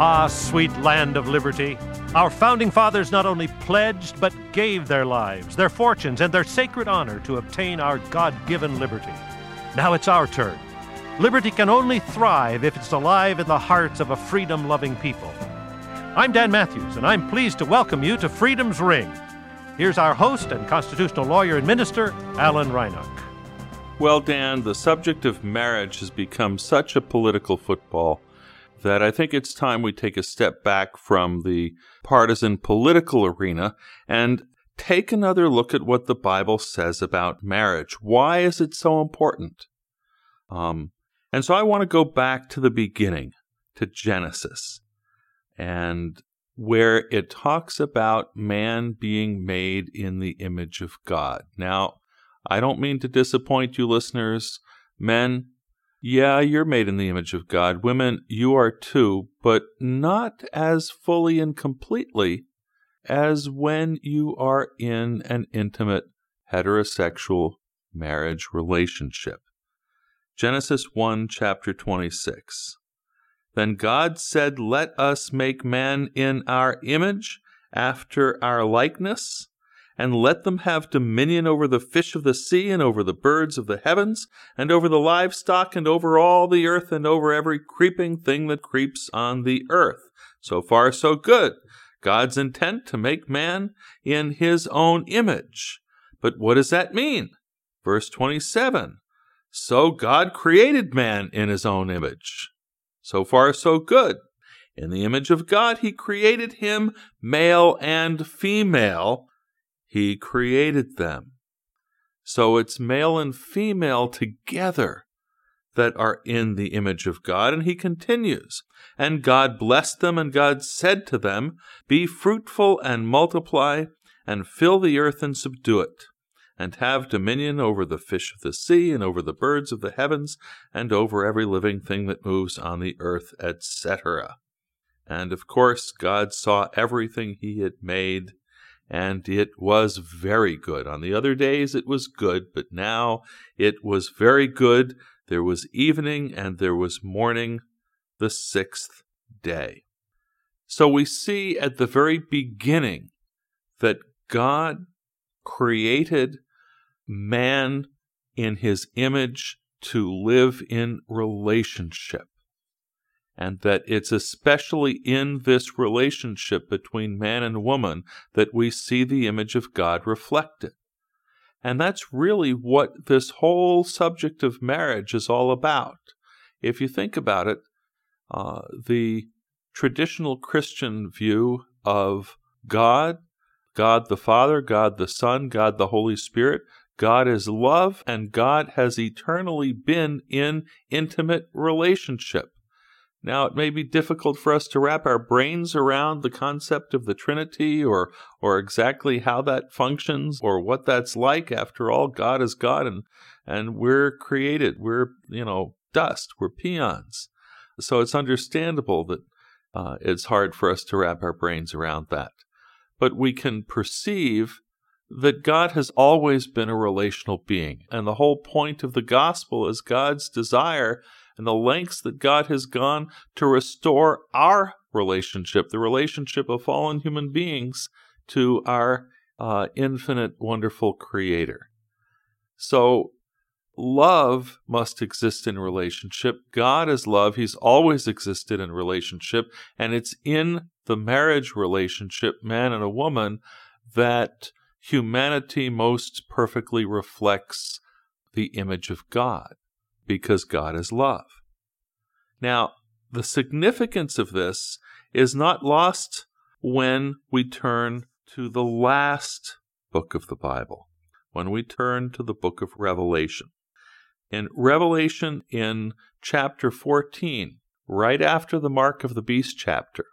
Ah, sweet land of liberty. Our founding fathers not only pledged, but gave their lives, their fortunes, and their sacred honor to obtain our God given liberty. Now it's our turn. Liberty can only thrive if it's alive in the hearts of a freedom loving people. I'm Dan Matthews, and I'm pleased to welcome you to Freedom's Ring. Here's our host and constitutional lawyer and minister, Alan Reinach. Well, Dan, the subject of marriage has become such a political football that I think it's time we take a step back from the partisan political arena and take another look at what the Bible says about marriage. Why is it so important? Um, and so I want to go back to the beginning, to Genesis, and where it talks about man being made in the image of God. Now, I don't mean to disappoint you listeners. Men, yeah, you're made in the image of God. Women, you are too, but not as fully and completely as when you are in an intimate heterosexual marriage relationship. Genesis 1, chapter 26. Then God said, Let us make man in our image, after our likeness and let them have dominion over the fish of the sea, and over the birds of the heavens, and over the livestock, and over all the earth, and over every creeping thing that creeps on the earth. So far, so good. God's intent to make man in his own image. But what does that mean? Verse 27 So God created man in his own image. So far, so good. In the image of God, he created him, male and female he created them. So it's male and female together that are in the image of God. And he continues, And God blessed them, and God said to them, Be fruitful and multiply, and fill the earth and subdue it, and have dominion over the fish of the sea, and over the birds of the heavens, and over every living thing that moves on the earth, etc. And of course, God saw everything he had made, and it was very good. On the other days it was good, but now it was very good. There was evening and there was morning, the sixth day. So we see at the very beginning that God created man in his image to live in relationship and that it's especially in this relationship between man and woman that we see the image of God reflected. And that's really what this whole subject of marriage is all about. If you think about it, uh, the traditional Christian view of God, God the Father, God the Son, God the Holy Spirit, God is love, and God has eternally been in intimate relationship. Now, it may be difficult for us to wrap our brains around the concept of the Trinity or, or exactly how that functions or what that's like. After all, God is God and, and we're created. We're, you know, dust. We're peons. So it's understandable that uh, it's hard for us to wrap our brains around that. But we can perceive that God has always been a relational being. And the whole point of the gospel is God's desire and the lengths that God has gone to restore our relationship, the relationship of fallen human beings, to our uh, infinite, wonderful Creator. So, love must exist in relationship. God is love. He's always existed in relationship. And it's in the marriage relationship, man and a woman, that humanity most perfectly reflects the image of God because God is love. Now, the significance of this is not lost when we turn to the last book of the Bible, when we turn to the book of Revelation. In Revelation, in chapter 14, right after the Mark of the Beast chapter,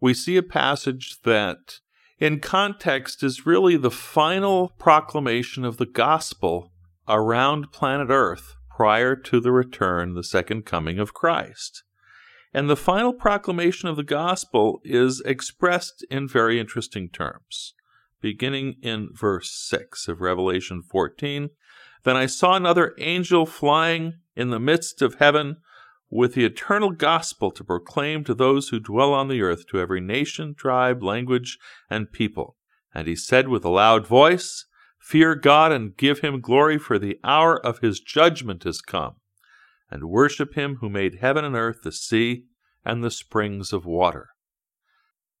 we see a passage that, in context, is really the final proclamation of the gospel around planet Earth prior to the return, the second coming of Christ. And the final proclamation of the gospel is expressed in very interesting terms. Beginning in verse 6 of Revelation 14, Then I saw another angel flying in the midst of heaven with the eternal gospel to proclaim to those who dwell on the earth, to every nation, tribe, language, and people. And he said with a loud voice, Fear God and give him glory, for the hour of his judgment is come. And worship him who made heaven and earth, the sea, and the springs of water.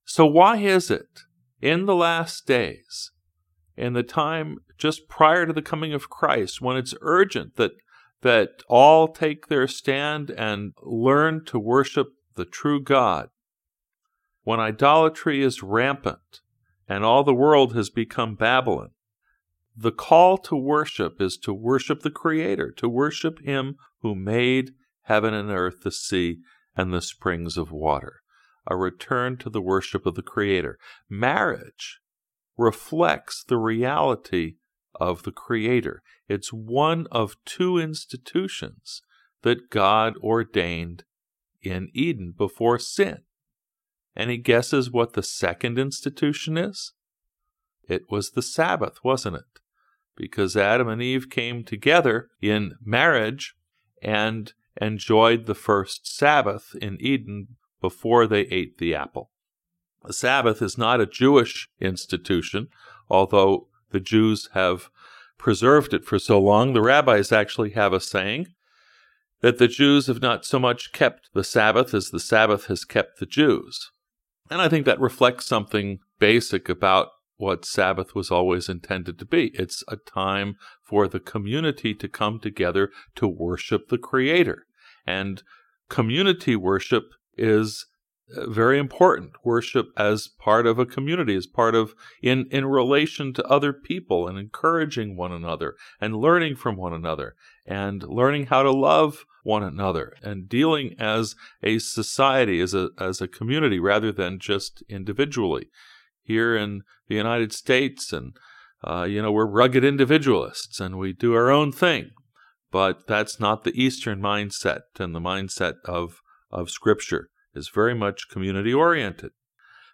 So, why is it in the last days, in the time just prior to the coming of Christ, when it's urgent that, that all take their stand and learn to worship the true God, when idolatry is rampant and all the world has become Babylon, the call to worship is to worship the Creator, to worship Him who made heaven and earth, the sea, and the springs of water. A return to the worship of the Creator. Marriage reflects the reality of the Creator. It's one of two institutions that God ordained in Eden before sin. Any guesses what the second institution is? It was the Sabbath, wasn't it? Because Adam and Eve came together in marriage and enjoyed the first Sabbath in Eden before they ate the apple. The Sabbath is not a Jewish institution, although the Jews have preserved it for so long. The rabbis actually have a saying that the Jews have not so much kept the Sabbath as the Sabbath has kept the Jews. And I think that reflects something basic about what Sabbath was always intended to be. It's a time for the community to come together to worship the Creator. And community worship is uh, very important. Worship as part of a community, as part of in, in relation to other people and encouraging one another and learning from one another and learning how to love one another and dealing as a society, as a, as a community rather than just individually here in the United States, and uh, you know we're rugged individualists and we do our own thing. But that's not the Eastern mindset, and the mindset of of Scripture is very much community oriented.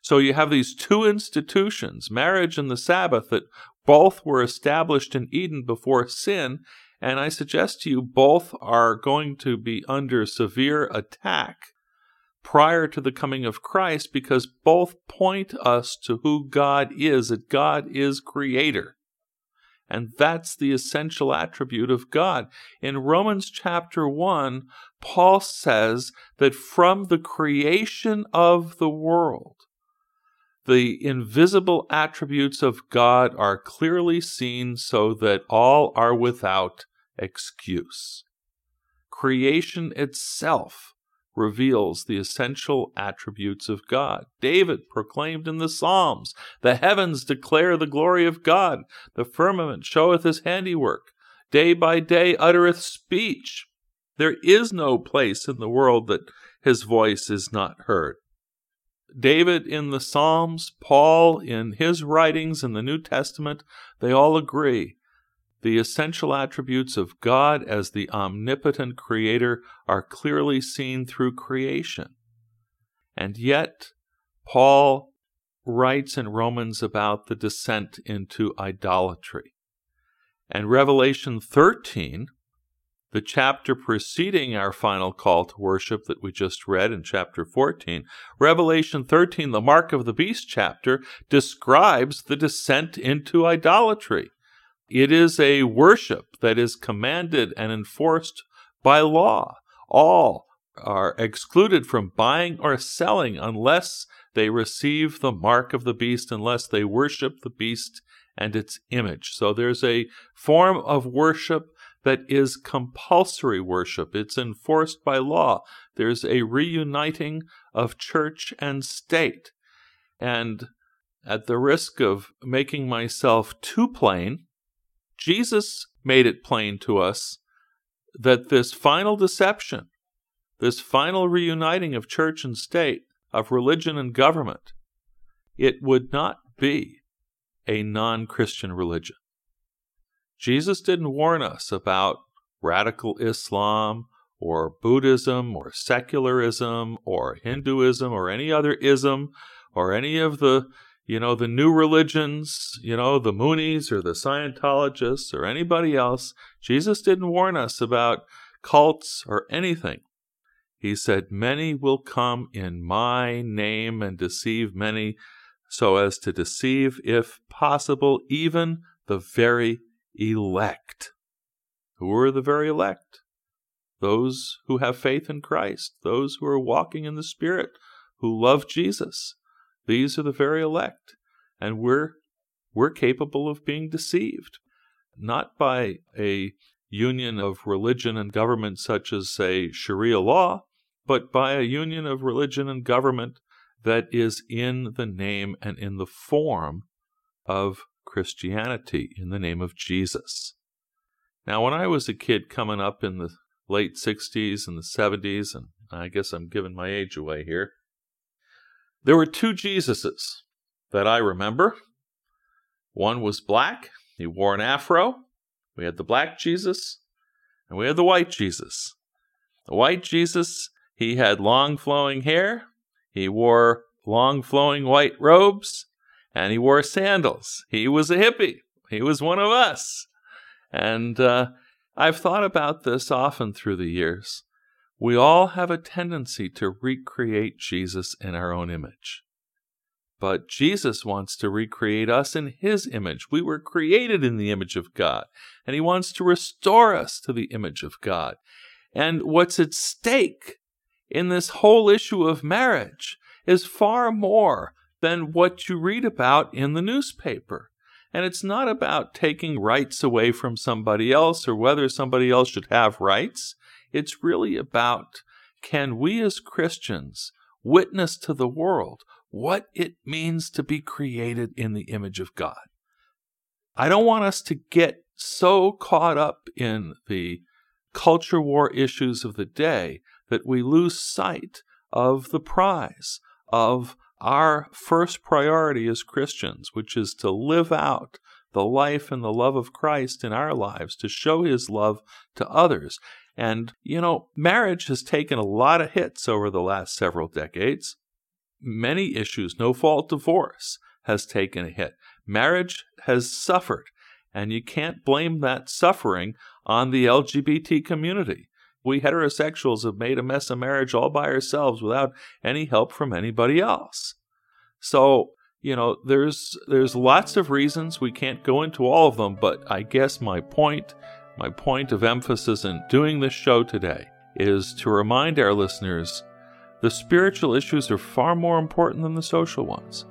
So you have these two institutions, marriage and the Sabbath, that both were established in Eden before sin, and I suggest to you both are going to be under severe attack prior to the coming of Christ because both point us to who God is, that God is creator. And that's the essential attribute of God. In Romans chapter 1, Paul says that from the creation of the world, the invisible attributes of God are clearly seen so that all are without excuse. Creation itself reveals the essential attributes of God. David proclaimed in the Psalms, The heavens declare the glory of God, the firmament showeth his handiwork, day by day uttereth speech. There is no place in the world that his voice is not heard. David in the Psalms, Paul in his writings in the New Testament, they all agree the essential attributes of God as the omnipotent creator are clearly seen through creation. And yet, Paul writes in Romans about the descent into idolatry. And Revelation 13, the chapter preceding our final call to worship that we just read in chapter 14, Revelation 13, the Mark of the Beast chapter, describes the descent into idolatry. It is a worship that is commanded and enforced by law. All are excluded from buying or selling unless they receive the mark of the beast, unless they worship the beast and its image. So there's a form of worship that is compulsory worship. It's enforced by law. There's a reuniting of church and state. And at the risk of making myself too plain, Jesus made it plain to us that this final deception, this final reuniting of church and state, of religion and government, it would not be a non Christian religion. Jesus didn't warn us about radical Islam or Buddhism or secularism or Hinduism or any other ism or any of the you know, the new religions, you know, the Moonies or the Scientologists or anybody else. Jesus didn't warn us about cults or anything. He said, Many will come in my name and deceive many, so as to deceive, if possible, even the very elect. Who are the very elect? Those who have faith in Christ, those who are walking in the Spirit, who love Jesus. These are the very elect. And we're we're capable of being deceived, not by a union of religion and government such as, say, Sharia law, but by a union of religion and government that is in the name and in the form of Christianity, in the name of Jesus. Now, when I was a kid coming up in the late 60s and the 70s, and I guess I'm giving my age away here, there were two Jesuses that I remember. One was black, he wore an afro. We had the black Jesus, and we had the white Jesus. The white Jesus, he had long flowing hair, he wore long flowing white robes, and he wore sandals. He was a hippie. He was one of us. And uh, I've thought about this often through the years. We all have a tendency to recreate Jesus in our own image. But Jesus wants to recreate us in His image. We were created in the image of God, and He wants to restore us to the image of God. And what's at stake in this whole issue of marriage is far more than what you read about in the newspaper. And it's not about taking rights away from somebody else or whether somebody else should have rights. It's really about can we as Christians witness to the world what it means to be created in the image of God. I don't want us to get so caught up in the culture war issues of the day that we lose sight of the prize, of our first priority as Christians, which is to live out the life and the love of Christ in our lives, to show his love to others. And, you know, marriage has taken a lot of hits over the last several decades many issues, no fault divorce has taken a hit. Marriage has suffered, and you can't blame that suffering on the LGBT community. We heterosexuals have made a mess of marriage all by ourselves without any help from anybody else. So, you know, there's there's lots of reasons we can't go into all of them, but I guess my point, my point of emphasis in doing this show today is to remind our listeners the spiritual issues are far more important than the social ones.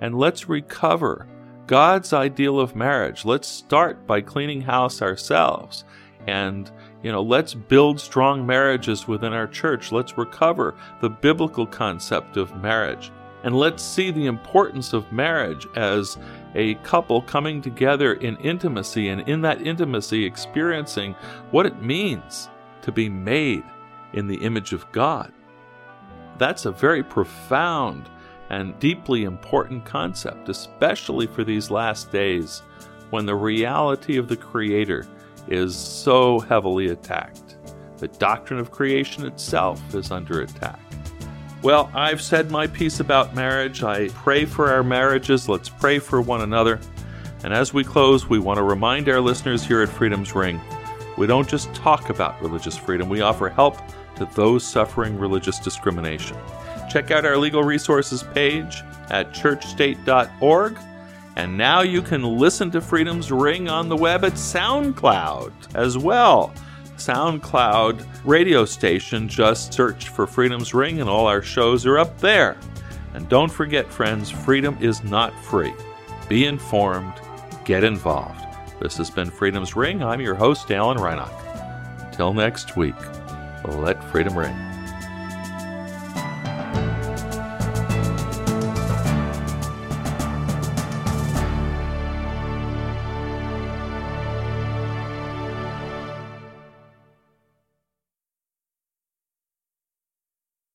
And let's recover God's ideal of marriage. Let's start by cleaning house ourselves. And, you know, let's build strong marriages within our church. Let's recover the biblical concept of marriage. And let's see the importance of marriage as a couple coming together in intimacy and in that intimacy experiencing what it means to be made in the image of God. That's a very profound and deeply important concept, especially for these last days when the reality of the Creator is so heavily attacked. The doctrine of creation itself is under attack. Well, I've said my piece about marriage. I pray for our marriages. Let's pray for one another. And as we close, we want to remind our listeners here at Freedom's Ring we don't just talk about religious freedom, we offer help to those suffering religious discrimination. Check out our legal resources page at churchstate.org. And now you can listen to Freedom's Ring on the web at SoundCloud as well. SoundCloud radio station, just search for Freedom's Ring and all our shows are up there. And don't forget, friends, freedom is not free. Be informed, get involved. This has been Freedom's Ring. I'm your host, Alan Reinach. Until next week let freedom ring.